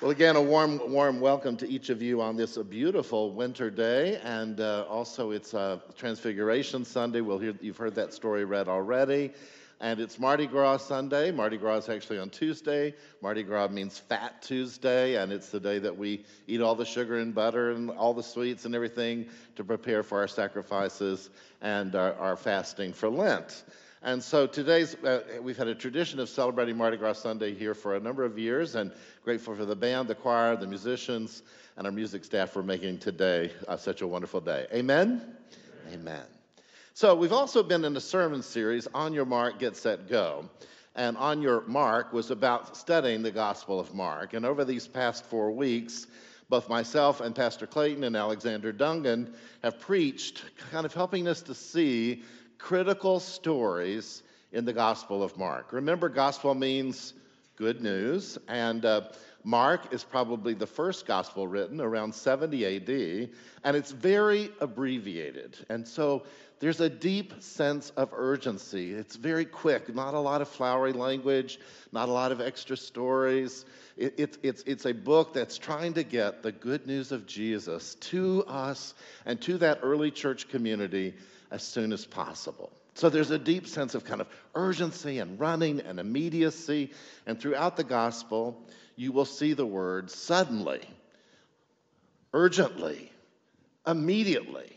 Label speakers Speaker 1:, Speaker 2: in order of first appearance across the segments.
Speaker 1: Well, again, a warm, warm welcome to each of you on this beautiful winter day, and uh, also it's uh, Transfiguration Sunday. We'll hear you've heard that story read already, and it's Mardi Gras Sunday. Mardi Gras is actually on Tuesday. Mardi Gras means Fat Tuesday, and it's the day that we eat all the sugar and butter and all the sweets and everything to prepare for our sacrifices and our, our fasting for Lent. And so today's, uh, we've had a tradition of celebrating Mardi Gras Sunday here for a number of years, and grateful for the band, the choir, the musicians, and our music staff for making today uh, such a wonderful day. Amen? Amen? Amen. So we've also been in a sermon series, On Your Mark, Get Set, Go. And On Your Mark was about studying the Gospel of Mark. And over these past four weeks, both myself and Pastor Clayton and Alexander Dungan have preached, kind of helping us to see critical stories in the Gospel of Mark. Remember, gospel means good news, and uh, Mark is probably the first gospel written around 70 AD, and it's very abbreviated. And so there's a deep sense of urgency. It's very quick, not a lot of flowery language, not a lot of extra stories. It, it, it's, it's a book that's trying to get the good news of Jesus to us and to that early church community as soon as possible. So there's a deep sense of kind of urgency and running and immediacy. And throughout the gospel, you will see the word suddenly, urgently, immediately.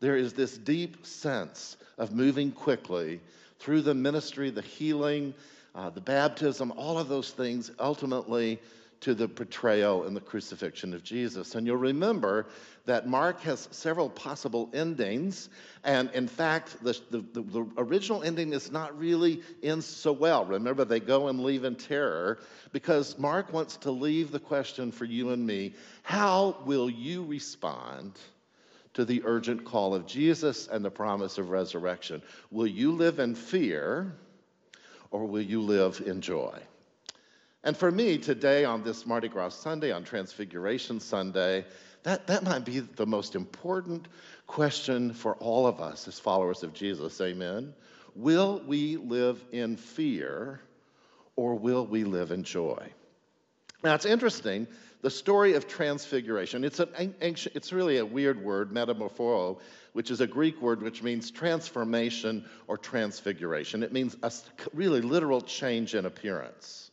Speaker 1: There is this deep sense of moving quickly through the ministry, the healing, uh, the baptism, all of those things ultimately to the portrayal and the crucifixion of Jesus. And you'll remember that Mark has several possible endings. And in fact, the, the, the, original ending is not really ends so well. Remember, they go and leave in terror because Mark wants to leave the question for you and me how will you respond? To the urgent call of Jesus and the promise of resurrection. Will you live in fear or will you live in joy? And for me, today on this Mardi Gras Sunday, on Transfiguration Sunday, that, that might be the most important question for all of us as followers of Jesus. Amen. Will we live in fear or will we live in joy? Now, it's interesting. The story of transfiguration, it's, an ancient, it's really a weird word, metamorpho, which is a Greek word which means transformation or transfiguration. It means a really literal change in appearance.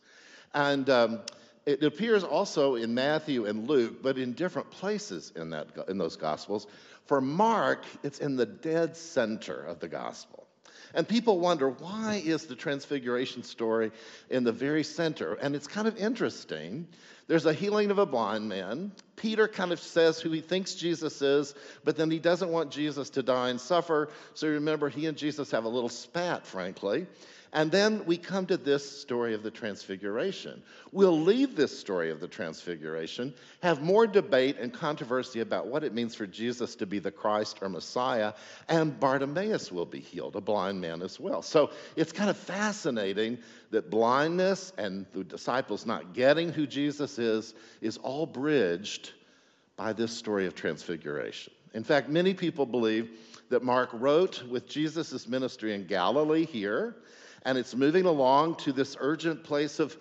Speaker 1: And um, it appears also in Matthew and Luke, but in different places in, that, in those Gospels. For Mark, it's in the dead center of the Gospel. And people wonder why is the transfiguration story in the very center? And it's kind of interesting. There's a healing of a blind man. Peter kind of says who he thinks Jesus is, but then he doesn't want Jesus to die and suffer. So remember, he and Jesus have a little spat, frankly. And then we come to this story of the Transfiguration. We'll leave this story of the Transfiguration, have more debate and controversy about what it means for Jesus to be the Christ or Messiah, and Bartimaeus will be healed, a blind man as well. So it's kind of fascinating that blindness and the disciples not getting who Jesus is is all bridged by this story of Transfiguration. In fact, many people believe that Mark wrote with Jesus' ministry in Galilee here and it's moving along to this urgent place of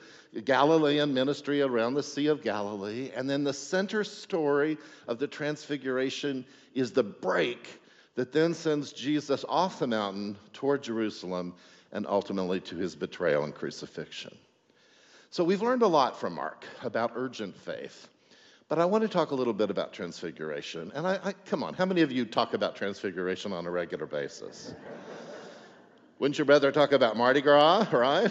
Speaker 1: Galilean ministry around the Sea of Galilee. And then the center story of the Transfiguration is the break that then sends Jesus off the mountain toward Jerusalem and ultimately to his betrayal and crucifixion. So we've learned a lot from Mark about urgent faith. But I want to talk a little bit about transfiguration. And I, I, come on, how many of you talk about transfiguration on a regular basis? Wouldn't you rather talk about Mardi Gras, right?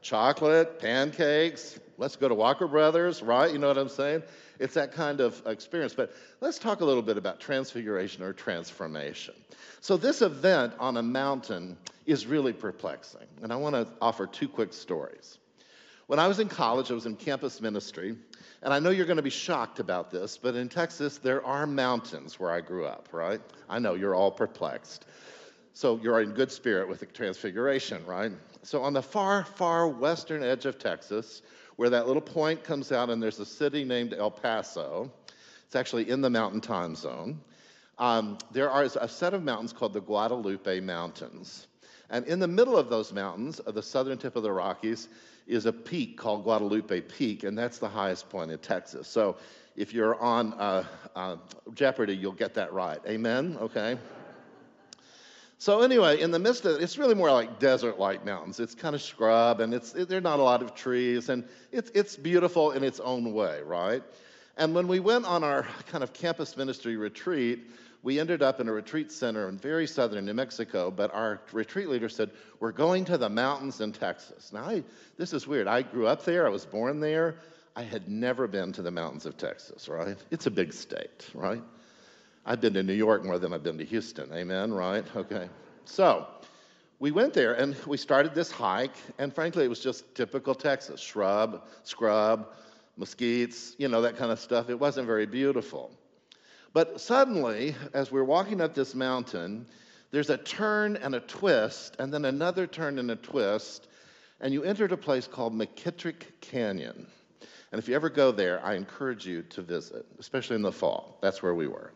Speaker 1: Chocolate, pancakes, let's go to Walker Brothers, right? You know what I'm saying? It's that kind of experience. But let's talk a little bit about transfiguration or transformation. So, this event on a mountain is really perplexing. And I want to offer two quick stories. When I was in college, I was in campus ministry. And I know you're going to be shocked about this, but in Texas, there are mountains where I grew up, right? I know you're all perplexed. So you're in good spirit with the transfiguration, right? So on the far, far western edge of Texas, where that little point comes out and there's a city named El Paso, it's actually in the mountain time zone. Um, there are a set of mountains called the Guadalupe Mountains. And in the middle of those mountains, at the southern tip of the Rockies, is a peak called Guadalupe Peak, and that's the highest point in Texas. So if you're on uh, uh, Jeopardy, you'll get that right. Amen? Okay? So anyway, in the midst of it, it's really more like desert-like mountains. It's kind of scrub, and it's it, there are not a lot of trees, and it's it's beautiful in its own way, right? And when we went on our kind of campus ministry retreat, we ended up in a retreat center in very southern New Mexico, but our retreat leader said, We're going to the mountains in Texas. Now, I, this is weird. I grew up there, I was born there. I had never been to the mountains of Texas, right? It's a big state, right? I've been to New York more than I've been to Houston, amen, right? Okay. So, we went there and we started this hike, and frankly, it was just typical Texas shrub, scrub, mesquites, you know, that kind of stuff. It wasn't very beautiful. But suddenly, as we're walking up this mountain, there's a turn and a twist, and then another turn and a twist, and you entered a place called McKittrick Canyon. And if you ever go there, I encourage you to visit, especially in the fall. That's where we were.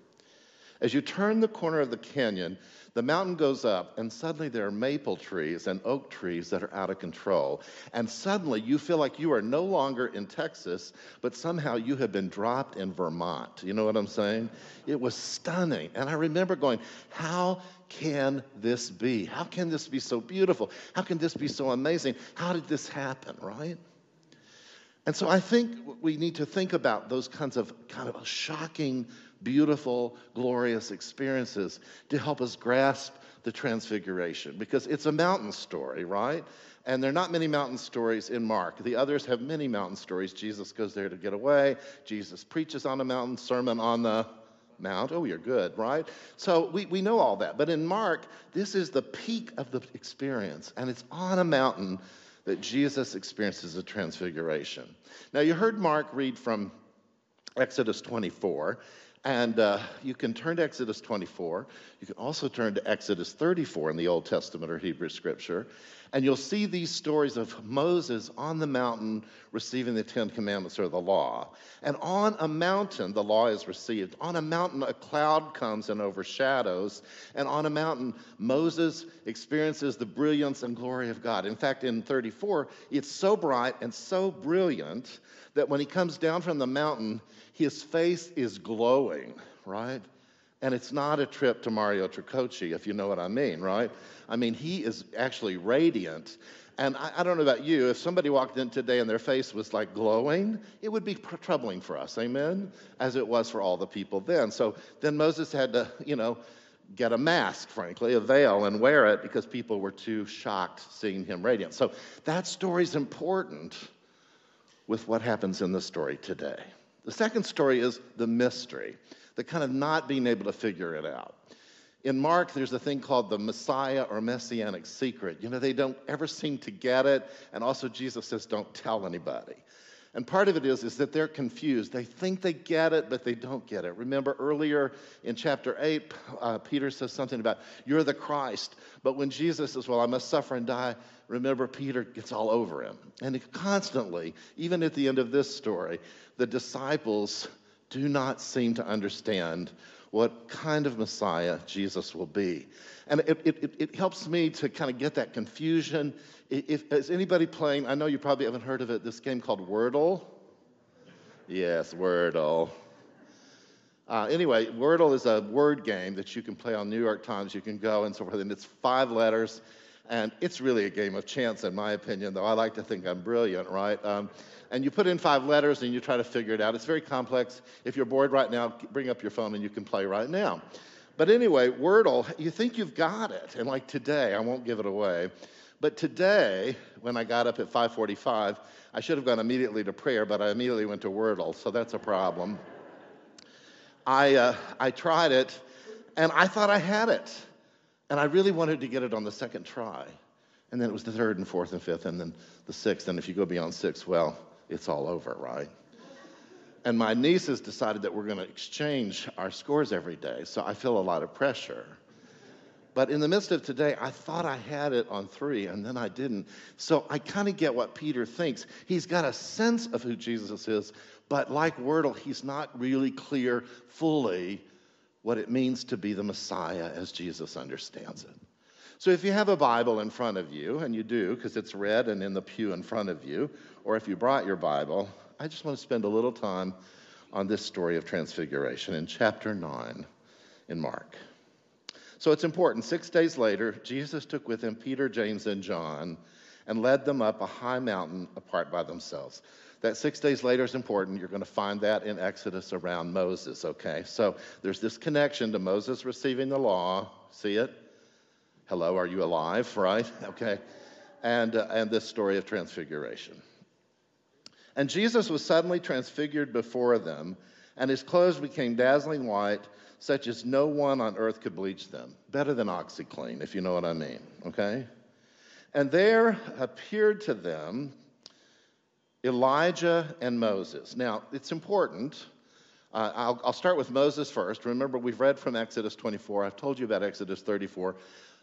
Speaker 1: As you turn the corner of the canyon, the mountain goes up, and suddenly there are maple trees and oak trees that are out of control. And suddenly you feel like you are no longer in Texas, but somehow you have been dropped in Vermont. You know what I'm saying? It was stunning. And I remember going, How can this be? How can this be so beautiful? How can this be so amazing? How did this happen, right? And so I think we need to think about those kinds of kind of shocking beautiful, glorious experiences to help us grasp the transfiguration because it's a mountain story, right? And there are not many mountain stories in Mark. The others have many mountain stories. Jesus goes there to get away. Jesus preaches on a mountain, sermon on the mount. Oh, you're good, right? So we, we know all that. But in Mark, this is the peak of the experience, and it's on a mountain that Jesus experiences a transfiguration. Now, you heard Mark read from Exodus 24, and uh, you can turn to Exodus 24. You can also turn to Exodus 34 in the Old Testament or Hebrew Scripture. And you'll see these stories of Moses on the mountain receiving the Ten Commandments or the law. And on a mountain, the law is received. On a mountain, a cloud comes and overshadows. And on a mountain, Moses experiences the brilliance and glory of God. In fact, in 34, it's so bright and so brilliant that when he comes down from the mountain, his face is glowing, right? And it's not a trip to Mario Tricoci, if you know what I mean, right? I mean, he is actually radiant. And I, I, don't know about you, if somebody walked in today and their face was like glowing, it would be pr- troubling for us, amen? As it was for all the people then. So then Moses had to, you know, get a mask, frankly, a veil, and wear it because people were too shocked seeing him radiant. So that story's important with what happens in the story today. The second story is the mystery, the kind of not being able to figure it out. In Mark, there's a thing called the Messiah or Messianic secret. You know, they don't ever seem to get it. And also, Jesus says, don't tell anybody. And part of it is, is that they're confused. They think they get it, but they don't get it. Remember earlier in chapter 8, uh, Peter says something about, You're the Christ. But when Jesus says, Well, I must suffer and die, remember Peter gets all over him. And constantly, even at the end of this story, the disciples do not seem to understand what kind of Messiah Jesus will be. And it, it, it helps me to kind of get that confusion. If, is anybody playing? I know you probably haven't heard of it, this game called Wordle. Yes, Wordle. Uh, anyway, Wordle is a word game that you can play on New York Times. You can go and so forth, and it's five letters, and it's really a game of chance, in my opinion, though I like to think I'm brilliant, right? Um, and you put in five letters and you try to figure it out. It's very complex. If you're bored right now, bring up your phone and you can play right now. But anyway, Wordle, you think you've got it. And like today, I won't give it away. But today, when I got up at 5:45, I should have gone immediately to prayer, but I immediately went to Wordle, so that's a problem. I, uh, I tried it, and I thought I had it. And I really wanted to get it on the second try. And then it was the third and fourth and fifth, and then the sixth. And if you go beyond six, well, it's all over, right? And my nieces decided that we're going to exchange our scores every day, so I feel a lot of pressure. But in the midst of today, I thought I had it on three, and then I didn't. So I kind of get what Peter thinks. He's got a sense of who Jesus is, but like Wordle, he's not really clear fully what it means to be the Messiah as Jesus understands it. So if you have a Bible in front of you, and you do because it's read and in the pew in front of you, or if you brought your Bible, I just want to spend a little time on this story of transfiguration in chapter 9 in Mark. So it's important. Six days later, Jesus took with him Peter, James, and John and led them up a high mountain apart by themselves. That six days later is important. You're going to find that in Exodus around Moses, okay? So there's this connection to Moses receiving the law. See it? Hello, are you alive? Right? Okay. And, uh, and this story of transfiguration. And Jesus was suddenly transfigured before them, and his clothes became dazzling white, such as no one on earth could bleach them. Better than OxiClean, if you know what I mean, okay? And there appeared to them Elijah and Moses. Now, it's important. Uh, I'll, I'll start with Moses first. Remember, we've read from Exodus 24. I've told you about Exodus 34.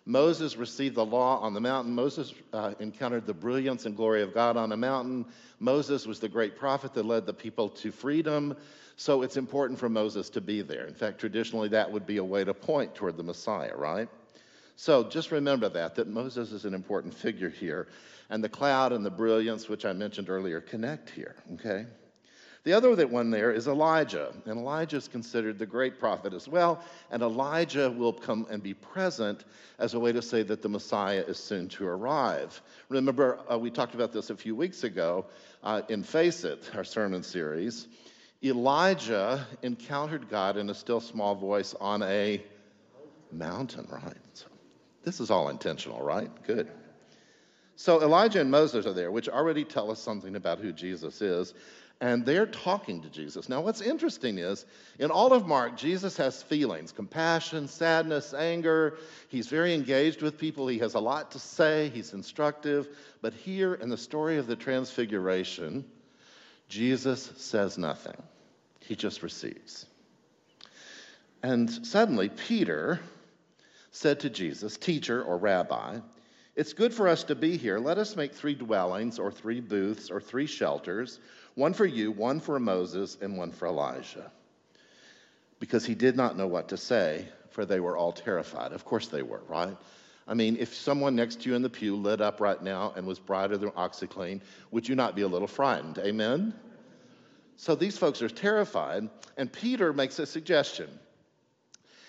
Speaker 1: Moses received the law on the mountain. Moses uh, encountered the brilliance and glory of God on a mountain. Moses was the great prophet that led the people to freedom. So it's important for Moses to be there. In fact, traditionally, that would be a way to point toward the Messiah, right? So just remember that, that Moses is an important figure here. And the cloud and the brilliance, which I mentioned earlier, connect here, okay? The other that one there is Elijah, and Elijah is considered the great prophet as well, and Elijah will come and be present as a way to say that the Messiah is soon to arrive. Remember, uh, we talked about this a few weeks ago uh, in Face It, our sermon series. Elijah encountered God in a still small voice on a mountain, right? So this is all intentional, right? Good. So Elijah and Moses are there, which already tell us something about who Jesus is and they're talking to Jesus. Now, what's interesting is in all of Mark, Jesus has feelings compassion, sadness, anger. He's very engaged with people. He has a lot to say, he's instructive. But here in the story of the Transfiguration, Jesus says nothing, he just receives. And suddenly, Peter said to Jesus, Teacher or Rabbi, it's good for us to be here. Let us make three dwellings, or three booths, or three shelters one for you, one for Moses, and one for Elijah. Because he did not know what to say, for they were all terrified. Of course they were, right? I mean, if someone next to you in the pew lit up right now and was brighter than OxiClean, would you not be a little frightened? Amen? So these folks are terrified, and Peter makes a suggestion.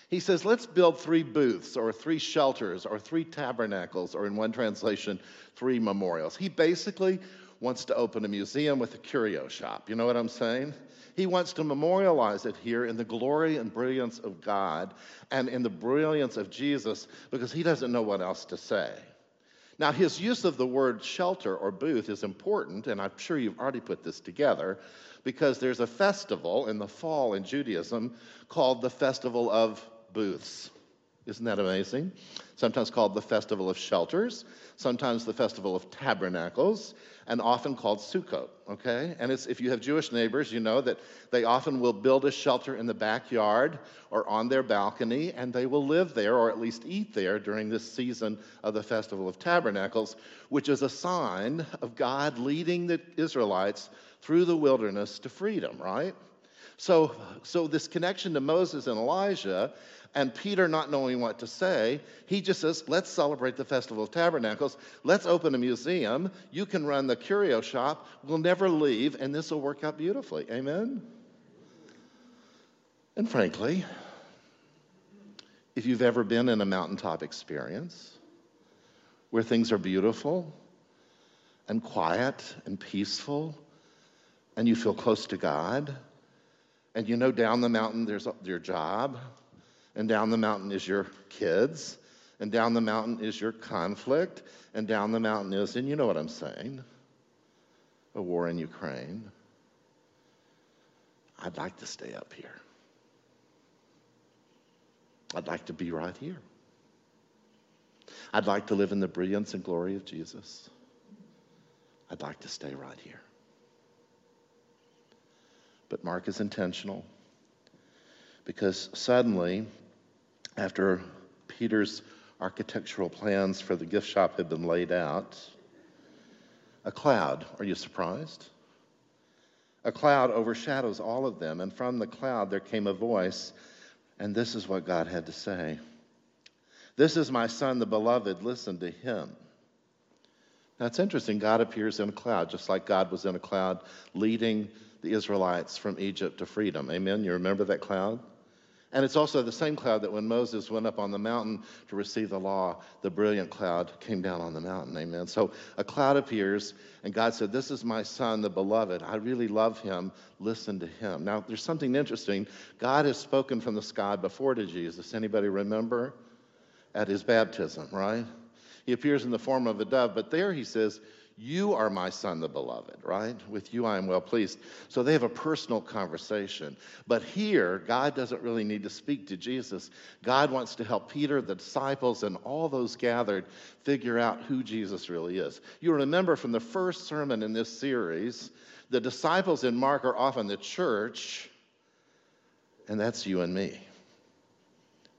Speaker 1: He says, let's build three booths or three shelters or three tabernacles, or in one translation, three memorials. He basically wants to open a museum with a curio shop. You know what I'm saying? He wants to memorialize it here in the glory and brilliance of God and in the brilliance of Jesus because he doesn't know what else to say. Now, his use of the word shelter or booth is important, and I'm sure you've already put this together because there's a festival in the fall in Judaism called the Festival of Booths. Isn't that amazing? Sometimes called the Festival of Shelters, sometimes the Festival of Tabernacles, and often called Sukkot, okay? And if you have Jewish neighbors, you know that they often will build a shelter in the backyard or on their balcony, and they will live there or at least eat there during this season of the Festival of Tabernacles, which is a sign of God leading the Israelites through the wilderness to freedom, right? So, so this connection to Moses and Elijah and Peter, not knowing what to say, he just says, Let's celebrate the Festival of Tabernacles. Let's open a museum. You can run the curio shop. We'll never leave, and this will work out beautifully. Amen? And frankly, if you've ever been in a mountaintop experience where things are beautiful and quiet and peaceful, and you feel close to God, and you know down the mountain there's your job, and down the mountain is your kids, and down the mountain is your conflict, and down the mountain is, and you know what I'm saying, a war in Ukraine. I'd like to stay up here. I'd like to be right here. I'd like to live in the brilliance and glory of Jesus. I'd like to stay right here. But Mark is intentional because suddenly after Peter's architectural plans for the gift shop had been laid out, a cloud. Are you surprised? A cloud overshadows all of them, and from the cloud there came a voice, and this is what God had to say. This is my son, the beloved. Listen to him. That's interesting. God appears in a cloud, just like God was in a cloud leading the Israelites from Egypt to freedom. Amen? You remember that cloud? And it's also the same cloud that when Moses went up on the mountain to receive the law, the brilliant cloud came down on the mountain. Amen. So a cloud appears, and God said, This is my son, the beloved. I really love him. Listen to him. Now, there's something interesting. God has spoken from the sky before to Jesus. Anybody remember? At his baptism, right? He appears in the form of a dove, but there he says, you are my son, the beloved, right? With you I am well pleased. So they have a personal conversation. But here, God doesn't really need to speak to Jesus. God wants to help Peter, the disciples, and all those gathered figure out who Jesus really is. You remember from the first sermon in this series, the disciples in Mark are often the church, and that's you and me.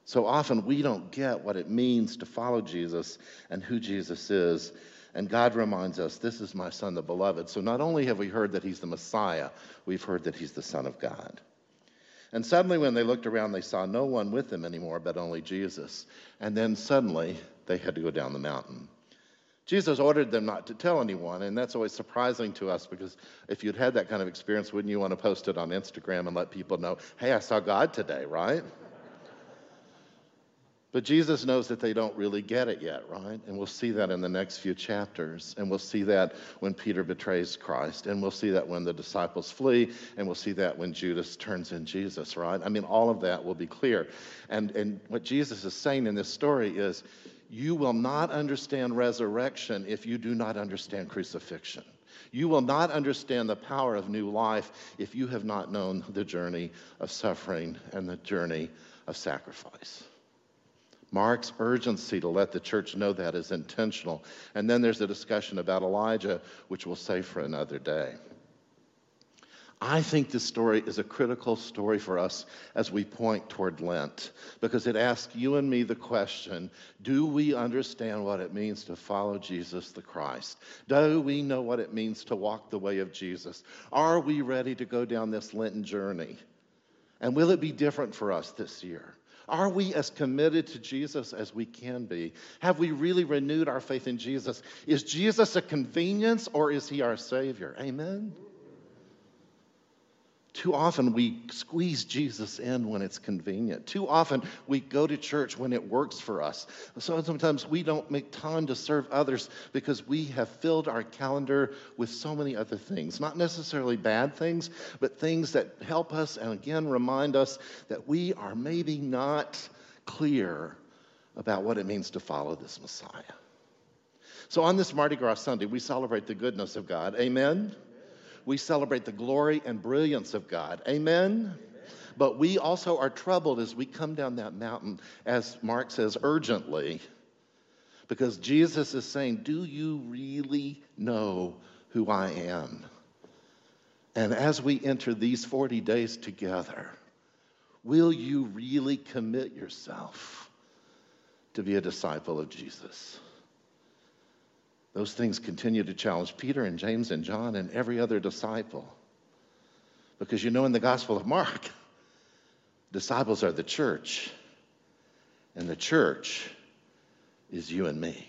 Speaker 1: So often we don't get what it means to follow Jesus and who Jesus is. And God reminds us, This is my Son, the beloved. So not only have we heard that he's the Messiah, we've heard that he's the Son of God. And suddenly, when they looked around, they saw no one with them anymore but only Jesus. And then suddenly, they had to go down the mountain. Jesus ordered them not to tell anyone, and that's always surprising to us because if you'd had that kind of experience, wouldn't you want to post it on Instagram and let people know, hey, I saw God today, right? But Jesus knows that they don't really get it yet, right? And we'll see that in the next few chapters. And we'll see that when Peter betrays Christ. And we'll see that when the disciples flee. And we'll see that when Judas turns in Jesus, right? I mean, all of that will be clear. And, and what Jesus is saying in this story is you will not understand resurrection if you do not understand crucifixion. You will not understand the power of new life if you have not known the journey of suffering and the journey of sacrifice. Mark's urgency to let the church know that is intentional. And then there's a discussion about Elijah, which we'll save for another day. I think this story is a critical story for us as we point toward Lent because it asks you and me the question do we understand what it means to follow Jesus the Christ? Do we know what it means to walk the way of Jesus? Are we ready to go down this Lenten journey? And will it be different for us this year? Are we as committed to Jesus as we can be? Have we really renewed our faith in Jesus? Is Jesus a convenience or is he our Savior? Amen. Too often we squeeze Jesus in when it's convenient. Too often we go to church when it works for us. So sometimes we don't make time to serve others because we have filled our calendar with so many other things. Not necessarily bad things, but things that help us and again remind us that we are maybe not clear about what it means to follow this Messiah. So on this Mardi Gras Sunday, we celebrate the goodness of God. Amen we celebrate the glory and brilliance of God. Amen? Amen? But we also are troubled as we come down that mountain, as Mark says, urgently, because Jesus is saying, Do you really know who I am? And as we enter these 40 days together, will you really commit yourself to be a disciple of Jesus? Those things continue to challenge Peter and James and John and every other disciple. Because you know, in the Gospel of Mark, disciples are the church, and the church is you and me.